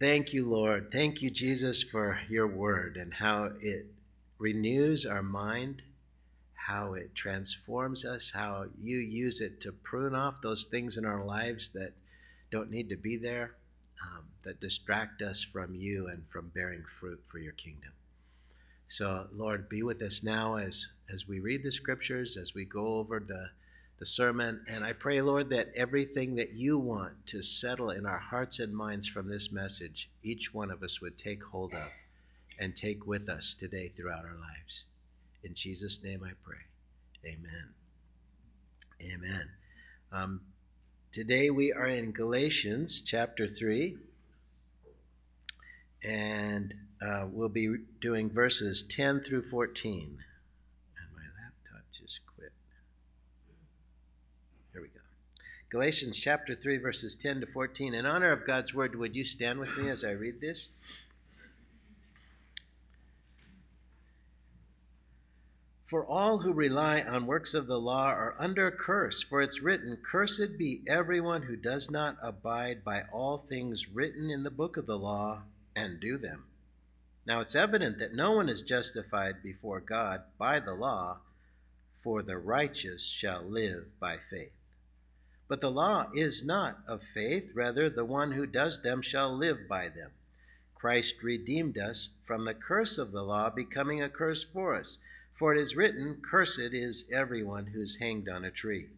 Thank you, Lord. Thank you, Jesus, for your word and how it renews our mind, how it transforms us, how you use it to prune off those things in our lives that don't need to be there, um, that distract us from you and from bearing fruit for your kingdom. So, Lord, be with us now as, as we read the scriptures, as we go over the, the sermon. And I pray, Lord, that everything that you want to settle in our hearts and minds from this message, each one of us would take hold of and take with us today throughout our lives. In Jesus' name I pray. Amen. Amen. Um, today we are in Galatians chapter 3. And uh, we'll be doing verses 10 through 14. And my laptop just quit. Here we go. Galatians chapter 3, verses 10 to 14. In honor of God's word, would you stand with me as I read this? For all who rely on works of the law are under a curse, for it's written, Cursed be everyone who does not abide by all things written in the book of the law and do them. Now it's evident that no one is justified before God by the law, for the righteous shall live by faith. But the law is not of faith, rather, the one who does them shall live by them. Christ redeemed us from the curse of the law, becoming a curse for us. For it is written, Cursed is everyone who is hanged on a tree.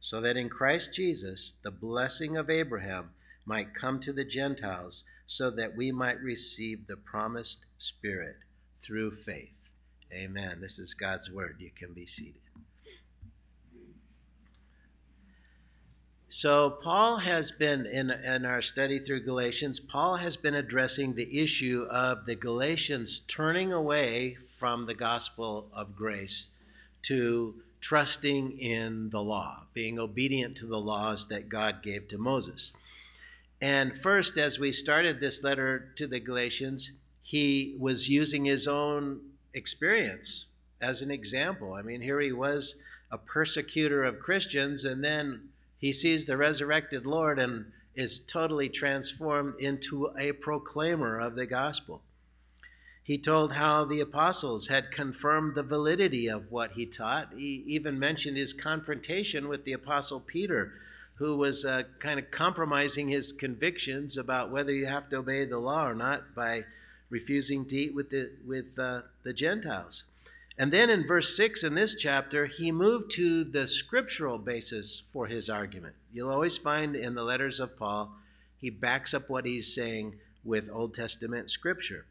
So that in Christ Jesus the blessing of Abraham might come to the Gentiles so that we might receive the promised Spirit through faith. Amen. This is God's word. You can be seated. So, Paul has been, in, in our study through Galatians, Paul has been addressing the issue of the Galatians turning away from the gospel of grace to trusting in the law, being obedient to the laws that God gave to Moses. And first, as we started this letter to the Galatians, he was using his own experience as an example. I mean, here he was a persecutor of Christians, and then he sees the resurrected Lord and is totally transformed into a proclaimer of the gospel. He told how the apostles had confirmed the validity of what he taught. He even mentioned his confrontation with the apostle Peter who was uh, kind of compromising his convictions about whether you have to obey the law or not by refusing to eat with the with uh, the Gentiles. And then in verse 6 in this chapter, he moved to the scriptural basis for his argument. You'll always find in the letters of Paul, he backs up what he's saying with Old Testament scripture.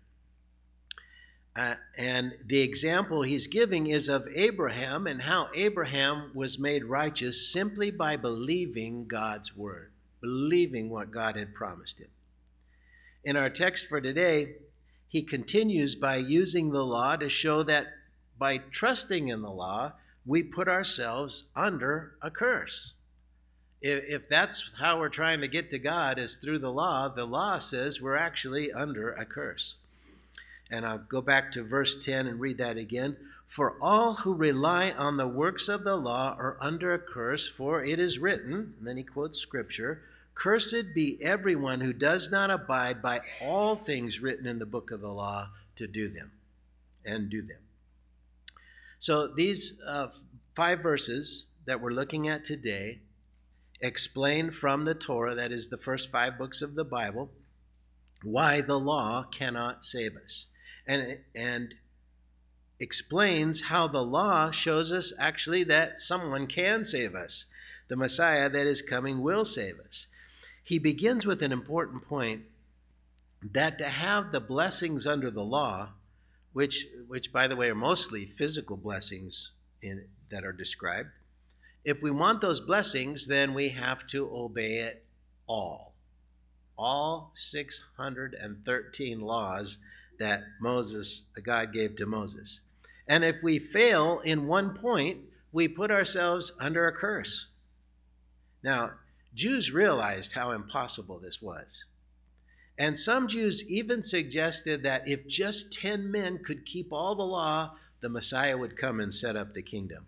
Uh, and the example he's giving is of Abraham and how Abraham was made righteous simply by believing God's word, believing what God had promised him. In our text for today, he continues by using the law to show that by trusting in the law, we put ourselves under a curse. If, if that's how we're trying to get to God, is through the law, the law says we're actually under a curse. And I'll go back to verse 10 and read that again. For all who rely on the works of the law are under a curse, for it is written, and then he quotes scripture, Cursed be everyone who does not abide by all things written in the book of the law to do them and do them. So these uh, five verses that we're looking at today explain from the Torah, that is the first five books of the Bible, why the law cannot save us and, and explains how the law shows us actually that someone can save us. The Messiah that is coming will save us. He begins with an important point that to have the blessings under the law, which, which by the way are mostly physical blessings in, that are described, if we want those blessings, then we have to obey it all. All 613 laws that Moses, God gave to Moses. And if we fail in one point, we put ourselves under a curse. Now, Jews realized how impossible this was. And some Jews even suggested that if just 10 men could keep all the law, the Messiah would come and set up the kingdom.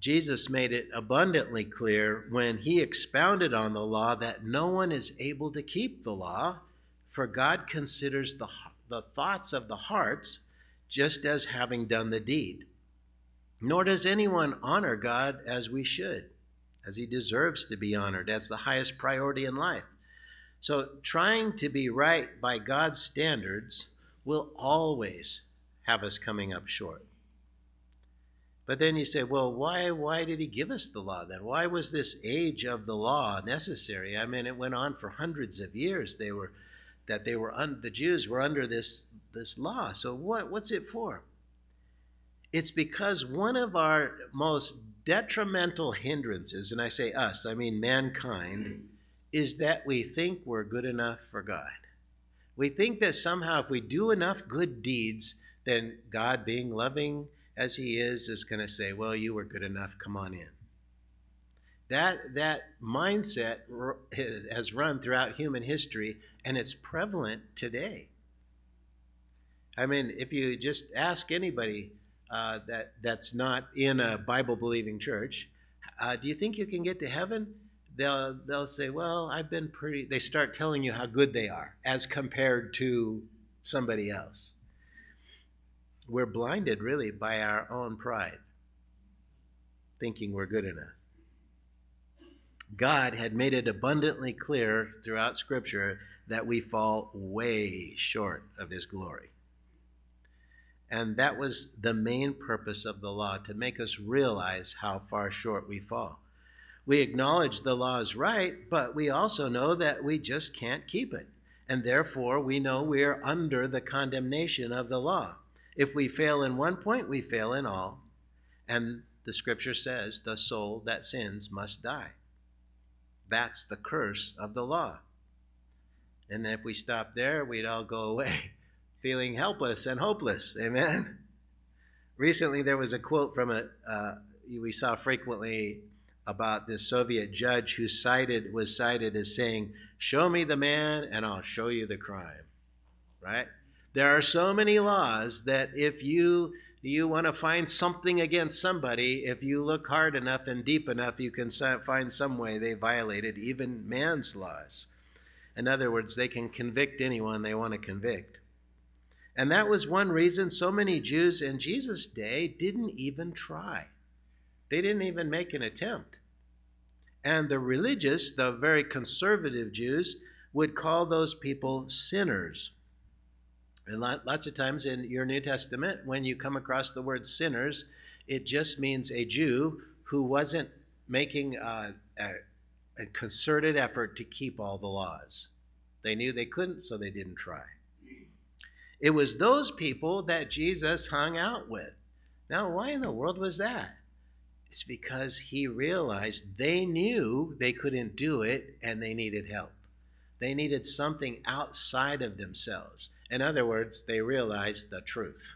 Jesus made it abundantly clear when he expounded on the law that no one is able to keep the law, for God considers the, the thoughts of the hearts just as having done the deed. Nor does anyone honor God as we should, as he deserves to be honored, as the highest priority in life. So, trying to be right by God's standards will always have us coming up short. But then you say, well, why, why did he give us the law then? Why was this age of the law necessary? I mean, it went on for hundreds of years. They were, that they were, un, the Jews were under this, this law. So what, what's it for? It's because one of our most detrimental hindrances, and I say us, I mean mankind, is that we think we're good enough for God. We think that somehow if we do enough good deeds, then God, being loving as He is, is going to say, Well, you were good enough, come on in. That, that mindset has run throughout human history, and it's prevalent today. I mean, if you just ask anybody uh, that, that's not in a Bible believing church, uh, do you think you can get to heaven? they'll they'll say, "Well, I've been pretty." They start telling you how good they are as compared to somebody else. We're blinded really by our own pride, thinking we're good enough. God had made it abundantly clear throughout Scripture that we fall way short of His glory. And that was the main purpose of the law to make us realize how far short we fall. We acknowledge the law is right, but we also know that we just can't keep it. And therefore, we know we are under the condemnation of the law. If we fail in one point, we fail in all. And the scripture says the soul that sins must die. That's the curse of the law. And if we stop there, we'd all go away feeling helpless and hopeless. Amen. Recently, there was a quote from a uh, we saw frequently about this Soviet judge who cited was cited as saying, "Show me the man, and I'll show you the crime." Right? There are so many laws that if you you want to find something against somebody, if you look hard enough and deep enough, you can find some way they violated even man's laws. In other words, they can convict anyone they want to convict. And that was one reason so many Jews in Jesus' day didn't even try. They didn't even make an attempt. And the religious, the very conservative Jews, would call those people sinners. And lots of times in your New Testament, when you come across the word sinners, it just means a Jew who wasn't making a, a, a concerted effort to keep all the laws. They knew they couldn't, so they didn't try. It was those people that Jesus hung out with. Now, why in the world was that? It's because he realized they knew they couldn't do it and they needed help. They needed something outside of themselves. In other words, they realized the truth.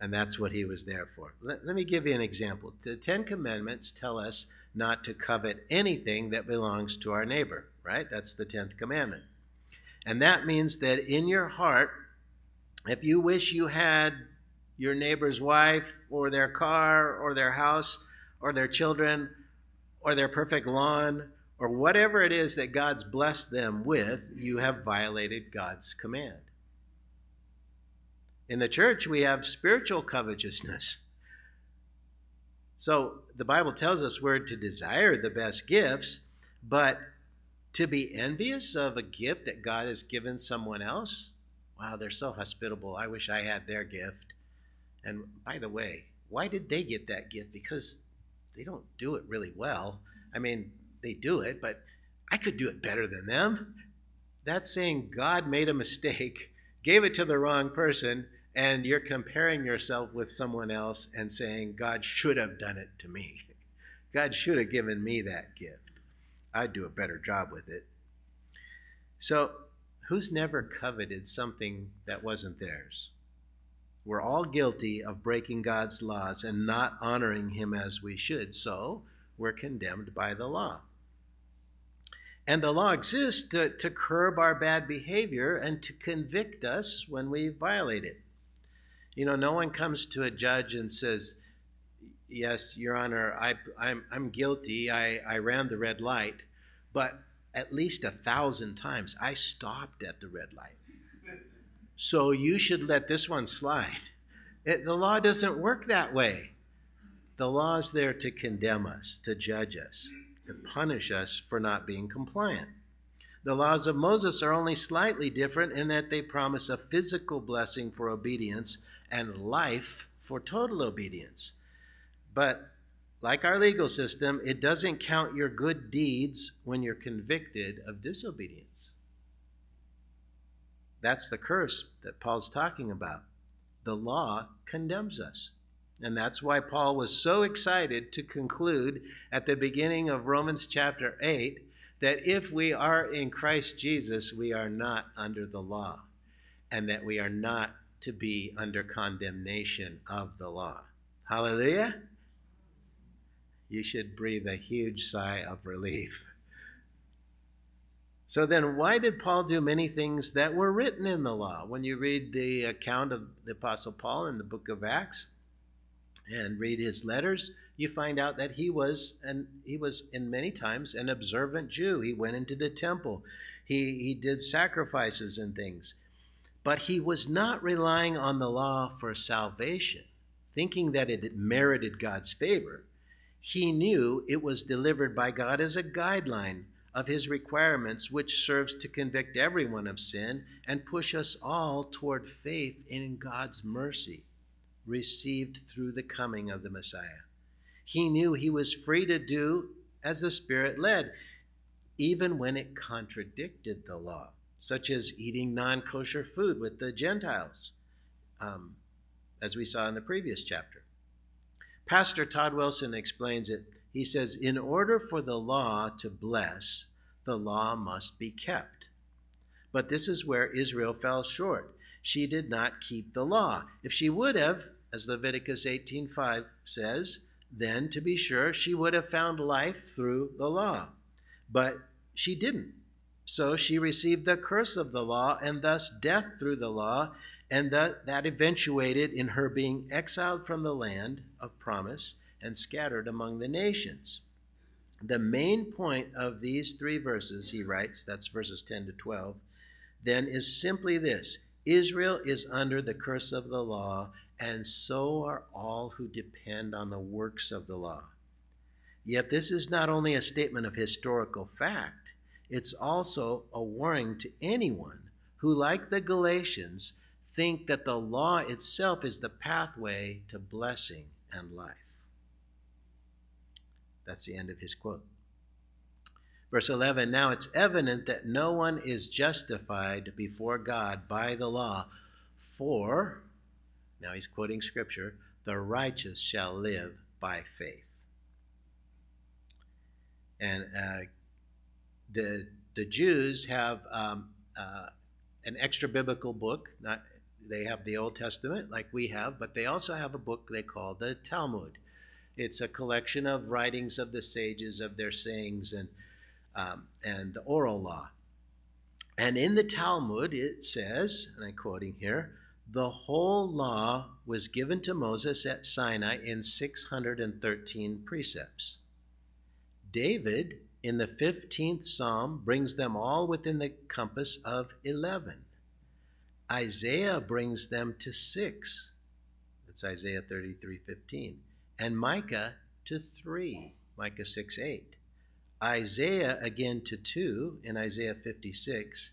And that's what he was there for. Let, let me give you an example. The Ten Commandments tell us not to covet anything that belongs to our neighbor, right? That's the tenth commandment. And that means that in your heart, if you wish you had your neighbor's wife or their car or their house or their children or their perfect lawn or whatever it is that God's blessed them with, you have violated God's command. In the church, we have spiritual covetousness. So the Bible tells us we're to desire the best gifts, but to be envious of a gift that God has given someone else, wow, they're so hospitable. I wish I had their gift. And by the way, why did they get that gift? Because they don't do it really well. I mean, they do it, but I could do it better than them. That's saying God made a mistake, gave it to the wrong person, and you're comparing yourself with someone else and saying, God should have done it to me. God should have given me that gift. I'd do a better job with it. So, who's never coveted something that wasn't theirs? We're all guilty of breaking God's laws and not honoring Him as we should, so we're condemned by the law. And the law exists to, to curb our bad behavior and to convict us when we violate it. You know, no one comes to a judge and says, yes, Your Honor, I, I'm, I'm guilty. I, I ran the red light, but at least a thousand times I stopped at the red light. So you should let this one slide. It, the law doesn't work that way. The law is there to condemn us, to judge us, to punish us for not being compliant. The laws of Moses are only slightly different in that they promise a physical blessing for obedience and life for total obedience. But like our legal system, it doesn't count your good deeds when you're convicted of disobedience. That's the curse that Paul's talking about. The law condemns us. And that's why Paul was so excited to conclude at the beginning of Romans chapter 8 that if we are in Christ Jesus, we are not under the law, and that we are not to be under condemnation of the law. Hallelujah! You should breathe a huge sigh of relief. So then, why did Paul do many things that were written in the law? When you read the account of the Apostle Paul in the book of Acts and read his letters, you find out that he was and he was in many times an observant Jew. He went into the temple. He he did sacrifices and things. But he was not relying on the law for salvation, thinking that it merited God's favor. He knew it was delivered by God as a guideline of his requirements, which serves to convict everyone of sin and push us all toward faith in God's mercy received through the coming of the Messiah. He knew he was free to do as the Spirit led, even when it contradicted the law, such as eating non kosher food with the Gentiles, um, as we saw in the previous chapter. Pastor Todd Wilson explains it. He says, In order for the law to bless, the law must be kept. But this is where Israel fell short. She did not keep the law. If she would have, as Leviticus 18:5 says, then to be sure she would have found life through the law. But she didn't. So she received the curse of the law and thus death through the law, and that, that eventuated in her being exiled from the land of promise and scattered among the nations. The main point of these three verses, he writes, that's verses 10 to 12, then is simply this Israel is under the curse of the law, and so are all who depend on the works of the law. Yet this is not only a statement of historical fact, it's also a warning to anyone who, like the Galatians, think that the law itself is the pathway to blessing and life. That's the end of his quote. Verse 11 Now it's evident that no one is justified before God by the law, for now he's quoting scripture, the righteous shall live by faith. And uh, the, the Jews have um, uh, an extra biblical book. Not, they have the Old Testament like we have, but they also have a book they call the Talmud. It's a collection of writings of the sages, of their sayings, and, um, and the oral law. And in the Talmud, it says, and I'm quoting here, the whole law was given to Moses at Sinai in 613 precepts. David, in the 15th Psalm, brings them all within the compass of 11. Isaiah brings them to 6. That's Isaiah 33 15. And Micah to 3, Micah 6 8. Isaiah again to 2 in Isaiah 56,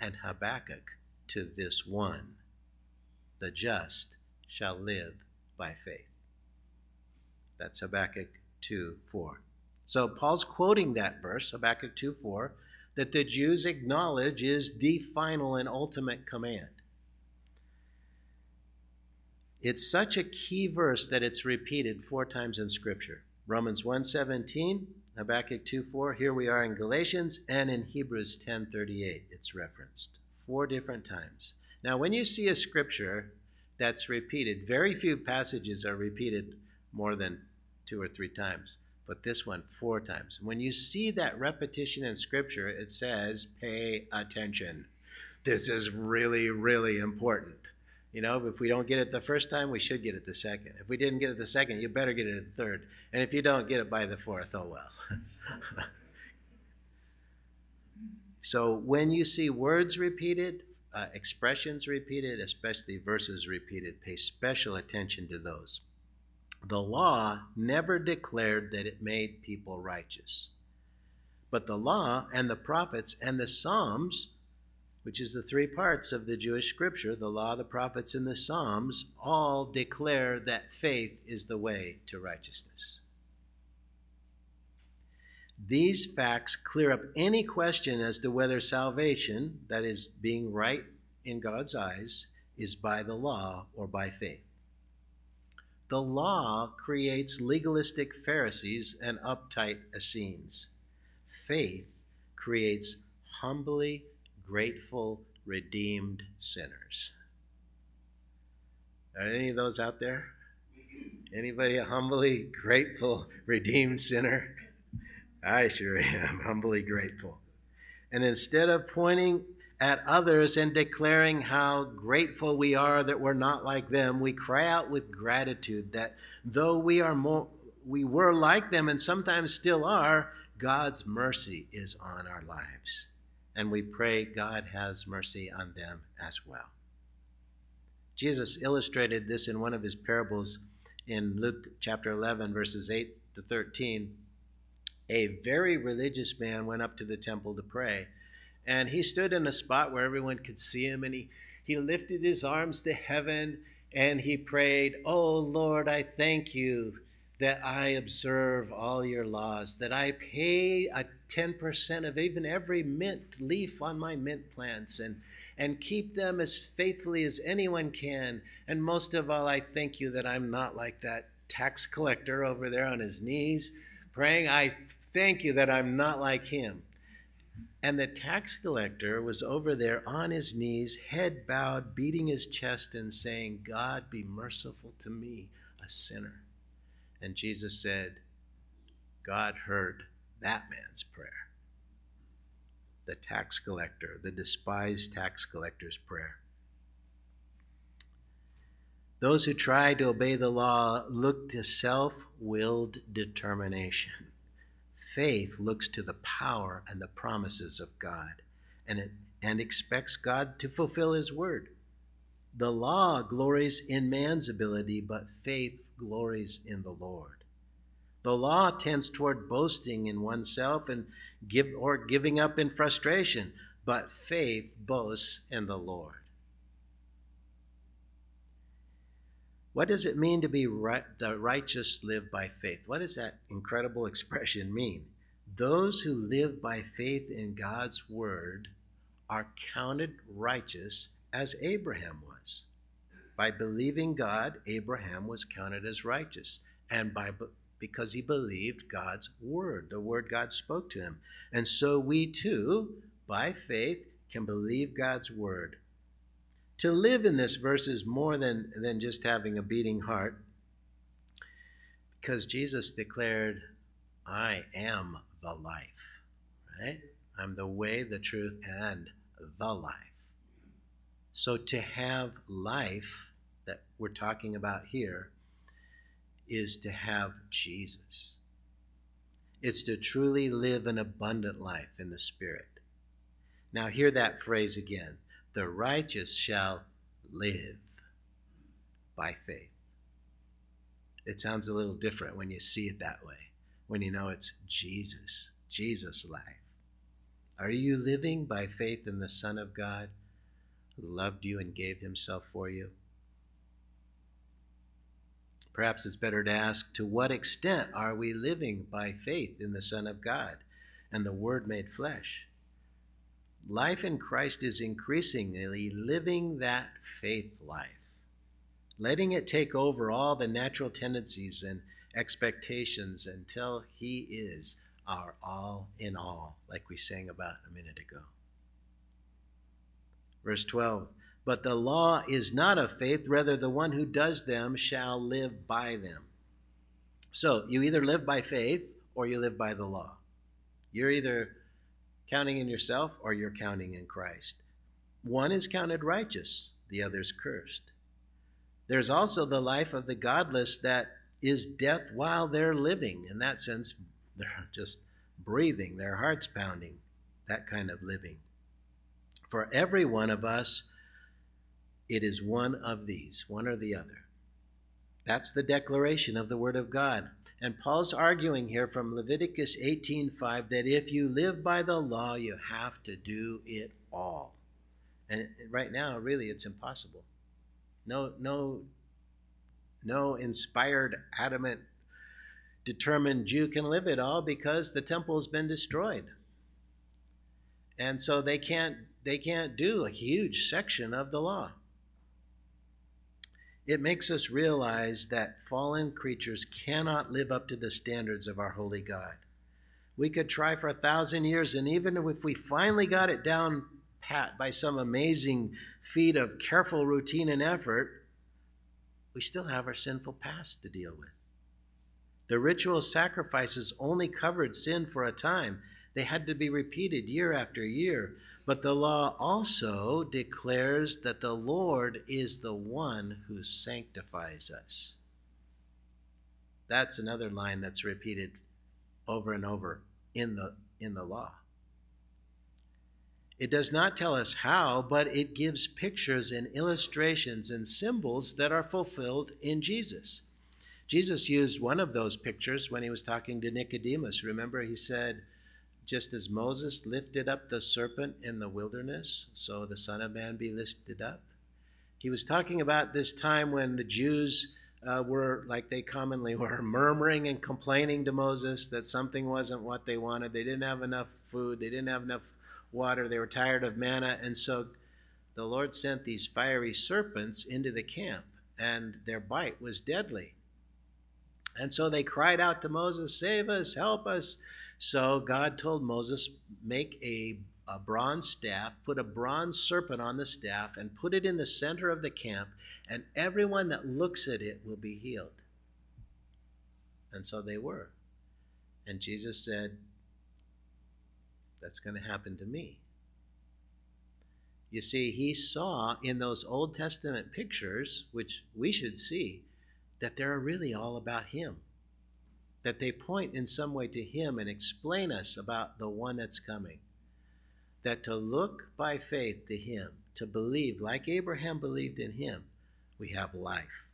and Habakkuk to this one the just shall live by faith. That's Habakkuk 2 4. So Paul's quoting that verse, Habakkuk 2 4, that the Jews acknowledge is the final and ultimate command. It's such a key verse that it's repeated four times in Scripture. Romans 1:17, Habakkuk 2:4, here we are in Galatians, and in Hebrews 10:38 it's referenced four different times. Now, when you see a scripture that's repeated, very few passages are repeated more than two or three times, but this one four times. When you see that repetition in scripture, it says, pay attention. This is really, really important. You know, if we don't get it the first time, we should get it the second. If we didn't get it the second, you better get it the third. And if you don't get it by the fourth, oh well. so when you see words repeated, uh, expressions repeated, especially verses repeated, pay special attention to those. The law never declared that it made people righteous. But the law and the prophets and the Psalms which is the three parts of the Jewish scripture, the law, the prophets, and the Psalms, all declare that faith is the way to righteousness. These facts clear up any question as to whether salvation, that is, being right in God's eyes, is by the law or by faith. The law creates legalistic Pharisees and uptight Essenes. Faith creates humbly grateful, redeemed sinners. Are any of those out there? Anybody a humbly grateful, redeemed sinner? I sure am humbly grateful. And instead of pointing at others and declaring how grateful we are that we're not like them, we cry out with gratitude that though we are more we were like them and sometimes still are, God's mercy is on our lives and we pray God has mercy on them as well. Jesus illustrated this in one of his parables in Luke chapter 11, verses 8 to 13. A very religious man went up to the temple to pray, and he stood in a spot where everyone could see him, and he, he lifted his arms to heaven and he prayed, Oh Lord, I thank you that I observe all your laws, that I pay a 10% of even every mint leaf on my mint plants and, and keep them as faithfully as anyone can. And most of all, I thank you that I'm not like that tax collector over there on his knees praying. I thank you that I'm not like him. And the tax collector was over there on his knees, head bowed, beating his chest, and saying, God, be merciful to me, a sinner. And Jesus said, God heard that man's prayer. The tax collector, the despised tax collector's prayer. Those who try to obey the law look to self willed determination. Faith looks to the power and the promises of God and, it, and expects God to fulfill His word. The law glories in man's ability, but faith glories in the Lord. The law tends toward boasting in oneself and give or giving up in frustration, but faith boasts in the Lord. What does it mean to be right, the righteous live by faith? What does that incredible expression mean? Those who live by faith in God's word are counted righteous as Abraham was. By believing God, Abraham was counted as righteous, and by because he believed God's word, the word God spoke to him. And so we too, by faith, can believe God's word. To live in this verse is more than, than just having a beating heart, because Jesus declared, I am the life, right? I'm the way, the truth, and the life. So to have life, that we're talking about here is to have Jesus. It's to truly live an abundant life in the Spirit. Now, hear that phrase again the righteous shall live by faith. It sounds a little different when you see it that way, when you know it's Jesus, Jesus' life. Are you living by faith in the Son of God who loved you and gave himself for you? Perhaps it's better to ask to what extent are we living by faith in the Son of God and the Word made flesh? Life in Christ is increasingly living that faith life, letting it take over all the natural tendencies and expectations until He is our all in all, like we sang about a minute ago. Verse 12 but the law is not of faith, rather, the one who does them shall live by them. So you either live by faith or you live by the law. You're either counting in yourself or you're counting in Christ. One is counted righteous, the other's cursed. There's also the life of the godless that is death while they're living. In that sense, they're just breathing, their hearts pounding, that kind of living. For every one of us, it is one of these, one or the other. That's the declaration of the Word of God. And Paul's arguing here from Leviticus 18:5 that if you live by the law, you have to do it all. And right now, really, it's impossible. No, no, no inspired, adamant, determined Jew can live it all because the temple's been destroyed. And so they can't they can't do a huge section of the law. It makes us realize that fallen creatures cannot live up to the standards of our holy God. We could try for a thousand years, and even if we finally got it down pat by some amazing feat of careful routine and effort, we still have our sinful past to deal with. The ritual sacrifices only covered sin for a time. They had to be repeated year after year. But the law also declares that the Lord is the one who sanctifies us. That's another line that's repeated over and over in the, in the law. It does not tell us how, but it gives pictures and illustrations and symbols that are fulfilled in Jesus. Jesus used one of those pictures when he was talking to Nicodemus. Remember, he said, just as Moses lifted up the serpent in the wilderness, so the Son of Man be lifted up. He was talking about this time when the Jews uh, were, like they commonly were, murmuring and complaining to Moses that something wasn't what they wanted. They didn't have enough food, they didn't have enough water, they were tired of manna. And so the Lord sent these fiery serpents into the camp, and their bite was deadly. And so they cried out to Moses, Save us, help us. So God told Moses, Make a, a bronze staff, put a bronze serpent on the staff, and put it in the center of the camp, and everyone that looks at it will be healed. And so they were. And Jesus said, That's going to happen to me. You see, he saw in those Old Testament pictures, which we should see, that they're really all about him that they point in some way to Him and explain us about the one that's coming. That to look by faith to Him, to believe like Abraham believed in Him, we have life.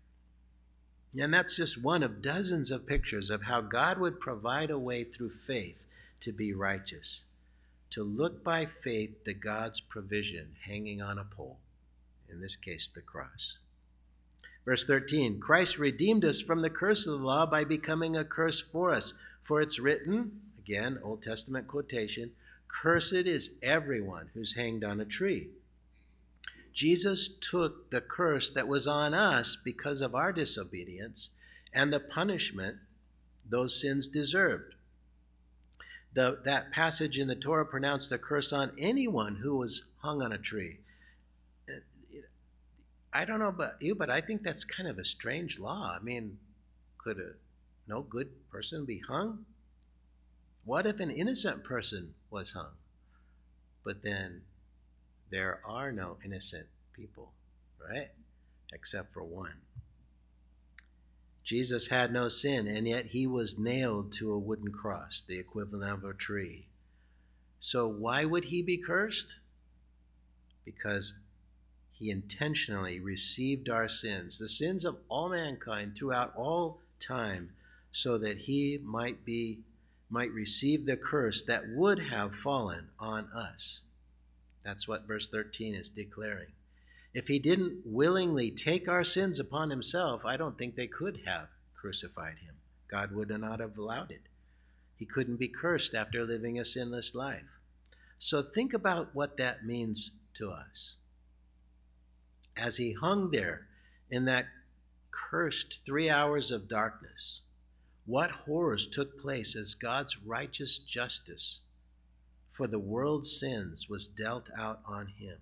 And that's just one of dozens of pictures of how God would provide a way through faith to be righteous. To look by faith to God's provision hanging on a pole, in this case, the cross. Verse 13 Christ redeemed us from the curse of the law by becoming a curse for us. For it's written, again, Old Testament quotation, Cursed is everyone who's hanged on a tree. Jesus took the curse that was on us because of our disobedience and the punishment those sins deserved. The, that passage in the Torah pronounced a curse on anyone who was hung on a tree. I don't know about you, but I think that's kind of a strange law. I mean, could a no good person be hung? What if an innocent person was hung? But then there are no innocent people, right? Except for one. Jesus had no sin, and yet he was nailed to a wooden cross, the equivalent of a tree. So why would he be cursed? Because he intentionally received our sins, the sins of all mankind throughout all time, so that he might be might receive the curse that would have fallen on us. That's what verse 13 is declaring. If he didn't willingly take our sins upon himself, I don't think they could have crucified him. God would not have allowed it. He couldn't be cursed after living a sinless life. So think about what that means to us as he hung there in that cursed three hours of darkness, what horrors took place as God's righteous justice for the world's sins was dealt out on him.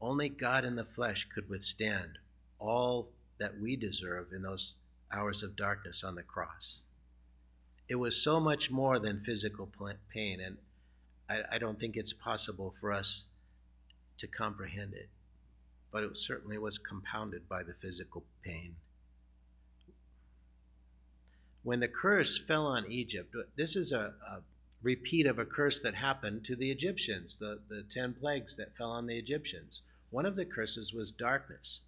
Only God in the flesh could withstand all that we deserve in those hours of darkness on the cross. It was so much more than physical pain, and I, I don't think it's possible for us to comprehend it. But it certainly was compounded by the physical pain. When the curse fell on Egypt, this is a, a repeat of a curse that happened to the Egyptians, the, the ten plagues that fell on the Egyptians. One of the curses was darkness.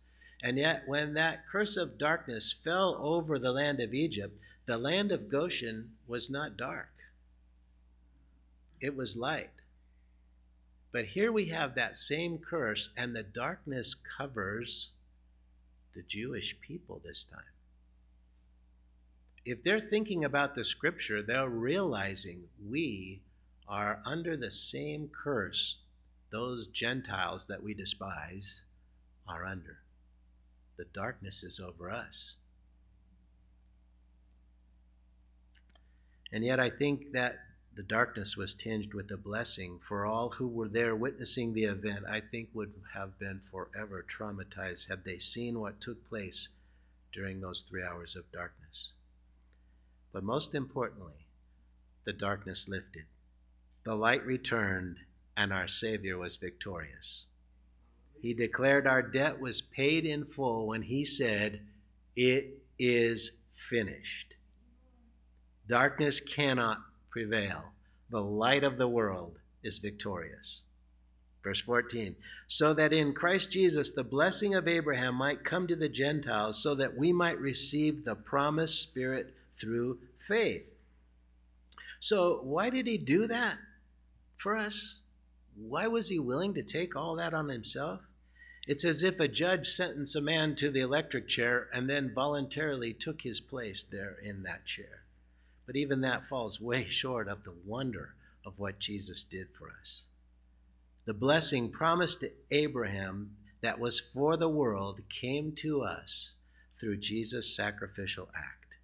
And yet, when that curse of darkness fell over the land of Egypt, the land of Goshen was not dark, it was light. But here we have that same curse, and the darkness covers the Jewish people this time. If they're thinking about the scripture, they're realizing we are under the same curse those Gentiles that we despise are under. The darkness is over us. And yet, I think that the darkness was tinged with a blessing for all who were there witnessing the event. I think would have been forever traumatized had they seen what took place during those three hours of darkness. But most importantly, the darkness lifted, the light returned, and our Savior was victorious. He declared our debt was paid in full when he said, It is finished. Darkness cannot prevail. The light of the world is victorious. Verse 14, so that in Christ Jesus the blessing of Abraham might come to the Gentiles, so that we might receive the promised Spirit through faith. So, why did he do that for us? Why was he willing to take all that on himself? It's as if a judge sentenced a man to the electric chair and then voluntarily took his place there in that chair. But even that falls way short of the wonder of what Jesus did for us. The blessing promised to Abraham that was for the world came to us through Jesus' sacrificial act.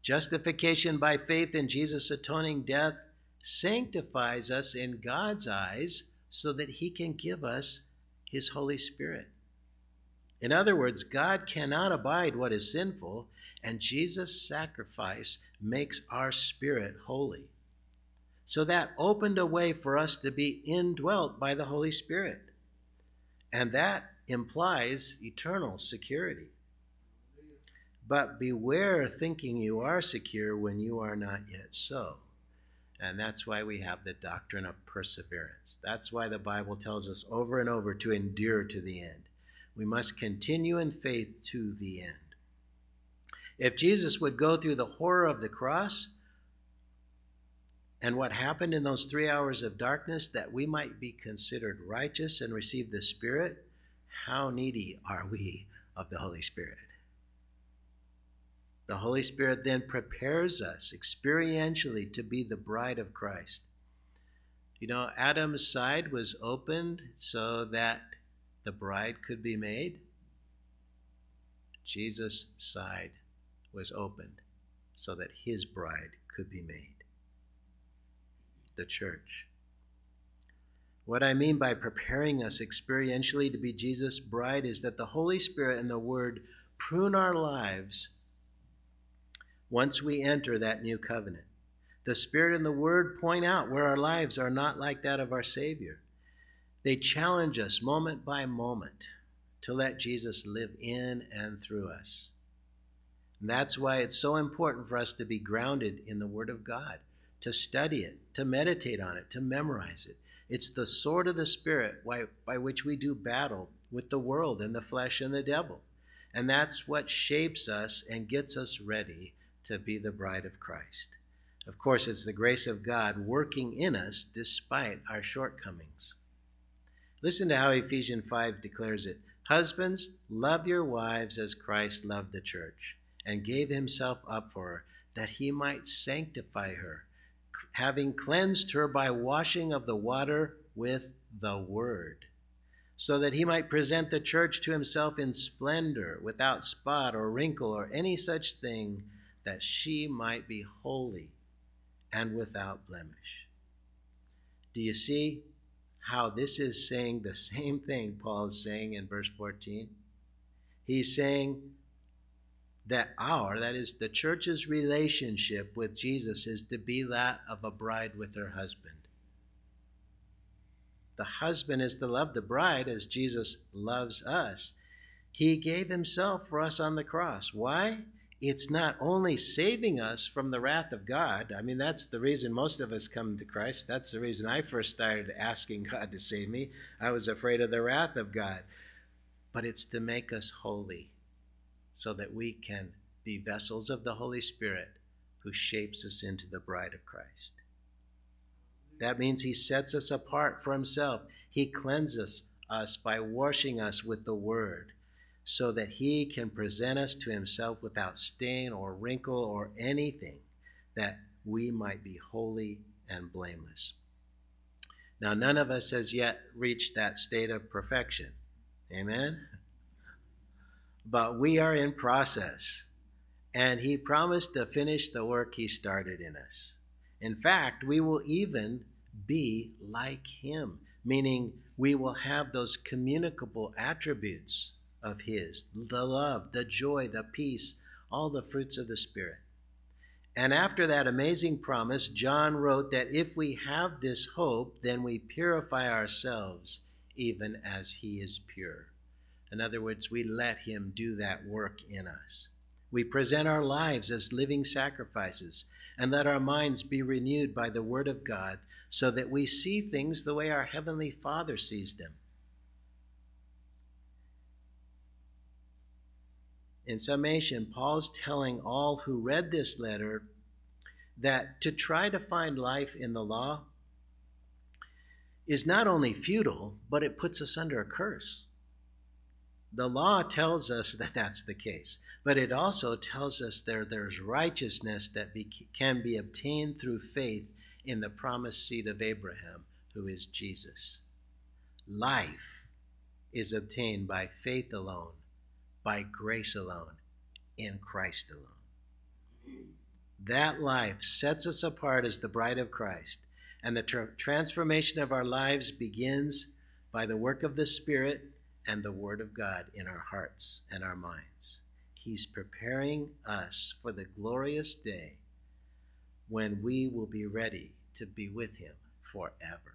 Justification by faith in Jesus' atoning death sanctifies us in God's eyes so that he can give us his Holy Spirit. In other words, God cannot abide what is sinful, and Jesus' sacrifice makes our spirit holy. So that opened a way for us to be indwelt by the Holy Spirit. And that implies eternal security. But beware thinking you are secure when you are not yet so. And that's why we have the doctrine of perseverance. That's why the Bible tells us over and over to endure to the end. We must continue in faith to the end. If Jesus would go through the horror of the cross and what happened in those three hours of darkness that we might be considered righteous and receive the Spirit, how needy are we of the Holy Spirit? The Holy Spirit then prepares us experientially to be the bride of Christ. You know, Adam's side was opened so that the bride could be made. Jesus' side was opened so that his bride could be made. The church. What I mean by preparing us experientially to be Jesus' bride is that the Holy Spirit and the Word prune our lives once we enter that new covenant. The Spirit and the Word point out where our lives are not like that of our Savior. They challenge us moment by moment to let Jesus live in and through us. And that's why it's so important for us to be grounded in the Word of God, to study it, to meditate on it, to memorize it. It's the sword of the Spirit by, by which we do battle with the world and the flesh and the devil. And that's what shapes us and gets us ready to be the bride of Christ. Of course, it's the grace of God working in us despite our shortcomings. Listen to how Ephesians 5 declares it Husbands, love your wives as Christ loved the church and gave himself up for her, that he might sanctify her, having cleansed her by washing of the water with the word, so that he might present the church to himself in splendor, without spot or wrinkle or any such thing that she might be holy and without blemish. Do you see how this is saying the same thing Paul is saying in verse 14? He's saying that our, that is the church's relationship with Jesus, is to be that of a bride with her husband. the husband is to love the bride as Jesus loves us, he gave himself for us on the cross. Why? It's not only saving us from the wrath of God. I mean, that's the reason most of us come to Christ. That's the reason I first started asking God to save me. I was afraid of the wrath of God. But it's to make us holy so that we can be vessels of the Holy Spirit who shapes us into the bride of Christ. That means he sets us apart for himself. He cleanses us by washing us with the word so that he can present us to himself without stain or wrinkle or anything, that we might be holy and blameless. Now, none of us has yet reached that state of perfection. Amen? But we are in process, and he promised to finish the work he started in us. In fact, we will even be like him, meaning we will have those communicable attributes of His the love, the joy, the peace, all the fruits of the Spirit. And after that amazing promise, John wrote that if we have this hope, then we purify ourselves even as He is pure. In other words, we let Him do that work in us. We present our lives as living sacrifices and let our minds be renewed by the Word of God so that we see things the way our Heavenly Father sees them. In summation, Paul's telling all who read this letter that to try to find life in the law is not only futile, but it puts us under a curse. The law tells us that that's the case, but it also tells us there, there's righteousness that be, can be obtained through faith in the promised seed of Abraham, who is Jesus. Life is obtained by faith alone by grace alone, in Christ alone. That life sets us apart as the bride of Christ, and the tra- transformation of our lives begins by the work of the Spirit and the Word of God in our hearts and our minds. He's preparing us for the glorious day when we will be ready to be with Him forever.